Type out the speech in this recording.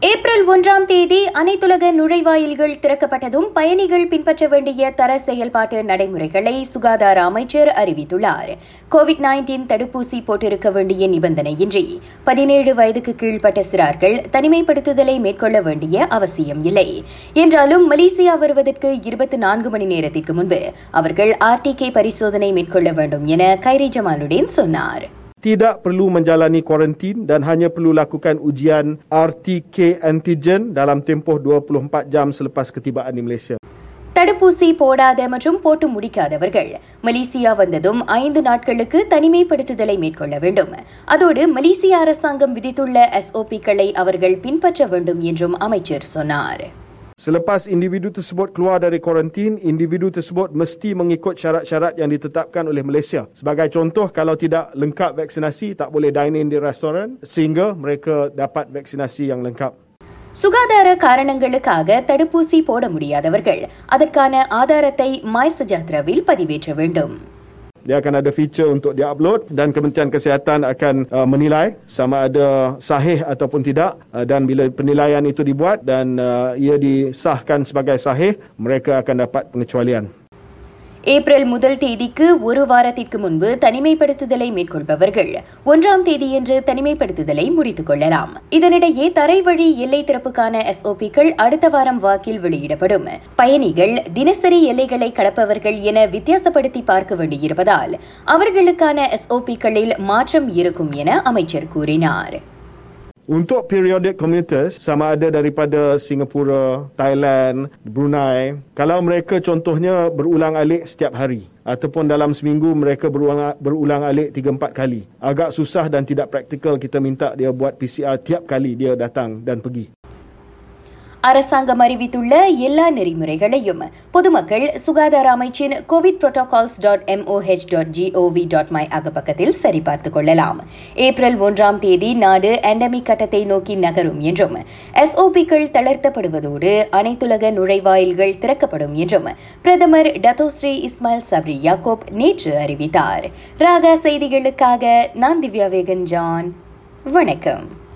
April ஒன்றாம் தேதி அனைத்துலக நுழைவாயில்கள் திறக்கப்பட்டதும் பயணிகள் பின்பற்ற வேண்டிய தர செயல்பாட்டு நடைமுறைகளை சுகாதார அமைச்சர் அறிவித்துள்ளார். கோவிட் நைன்டீன் தடுப்பூசி போட்டிருக்க வேண்டிய நிபந்தனையின்றி பதினேழு வயதுக்கு கீழ்ப்பட்ட சிறார்கள் தனிமைப்படுத்துதலை மேற்கொள்ள வேண்டிய அவசியம் இல்லை. என்றாலும் மலேசியா வருவதற்கு இருபத்தி நான்கு மணி நேரத்திற்கு முன்பு அவர்கள் ஆர்டிகே பரிசோதனை மேற்கொள்ள வேண்டும் என கைரி ஜமாலுடன் சொன்னார். tidak perlu menjalani kuarantin dan hanya perlu lakukan ujian RTK antigen dalam tempoh 24 jam selepas ketibaan di Malaysia. தடுப்பூசி போடாத மற்றும் போட்டு முடிக்காதவர்கள் மலேசியா வந்ததும் ஐந்து நாட்களுக்கு தனிமைப்படுத்துதலை மேற்கொள்ள வேண்டும் அதோடு மலேசிய அரசாங்கம் விதித்துள்ள எஸ்ஓபிக்களை அவர்கள் பின்பற்ற வேண்டும் என்றும் அமைச்சர் சொன்னார் Selepas individu tersebut keluar dari kuarantin, individu tersebut mesti mengikut syarat-syarat yang ditetapkan oleh Malaysia. Sebagai contoh, kalau tidak lengkap vaksinasi, tak boleh dine in di restoran sehingga mereka dapat vaksinasi yang lengkap. சுகாதார காரணங்களுக்காக தடுப்பூசி போட முடியாதவர்கள் அதற்கான ஆதாரத்தை மாய் சஜாத்ராவில் பதிவேற்ற வேண்டும் dia akan ada feature untuk dia-upload dan Kementerian Kesihatan akan uh, menilai sama ada sahih ataupun tidak uh, dan bila penilaian itu dibuat dan uh, ia disahkan sebagai sahih, mereka akan dapat pengecualian. April முதல் தேதிக்கு ஒரு வாரத்திற்கு முன்பு தனிமைப்படுத்துதலை மேற்கொள்பவர்கள். ஒன்றாம் தேதியன்று தனிமைப்படுத்துதலை முடித்துக் கொள்ளலாம். இதனிடையே தரைவழி எல்லை திறப்புக்கான எஸ்ஓபிக்கள் அடுத்த வாரம் வாக்கில் வெளியிடப்படும். பயணிகள் தினசரி எல்லைகளை கடப்பவர்கள் என வித்தியாசப்படுத்தி பார்க்க வேண்டியிருப்பதால் அவர்களுக்கான எஸ்ஓபிக்களில் மாற்றம் இருக்கும் என அமைச்சர் கூறினார். Untuk periodic commuters sama ada daripada Singapura, Thailand, Brunei, kalau mereka contohnya berulang alik setiap hari ataupun dalam seminggu mereka berulang berulang alik 3 4 kali. Agak susah dan tidak praktikal kita minta dia buat PCR tiap kali dia datang dan pergi. அரசாங்கம் அறிவித்துள்ள எல்லா நெறிமுறைகளையும் பொதுமக்கள் சுகாதார அமைச்சின் Covid protocols dot MOH dot GOV dot MY அகப்பக்கத்தில் சரிபார்த்துக் கொள்ளலாம். April ஒன்றாம் தேதி நாடு எண்டமிக் கட்டத்தை நோக்கி நகரும் என்றும் எஸ்ஓபிக்கள் தளர்த்தப்படுவதோடு அனைத்துலக நுழைவாயில்கள் திறக்கப்படும் என்றும் பிரதமர் டத்தோஸ்ரீ இஸ்மாயில் சப்ரி யாக்கோப் நேற்று அறிவித்தார். ராகா செய்திகளுக்காக நான் திவ்யா வேகன் ஜான் வணக்கம்.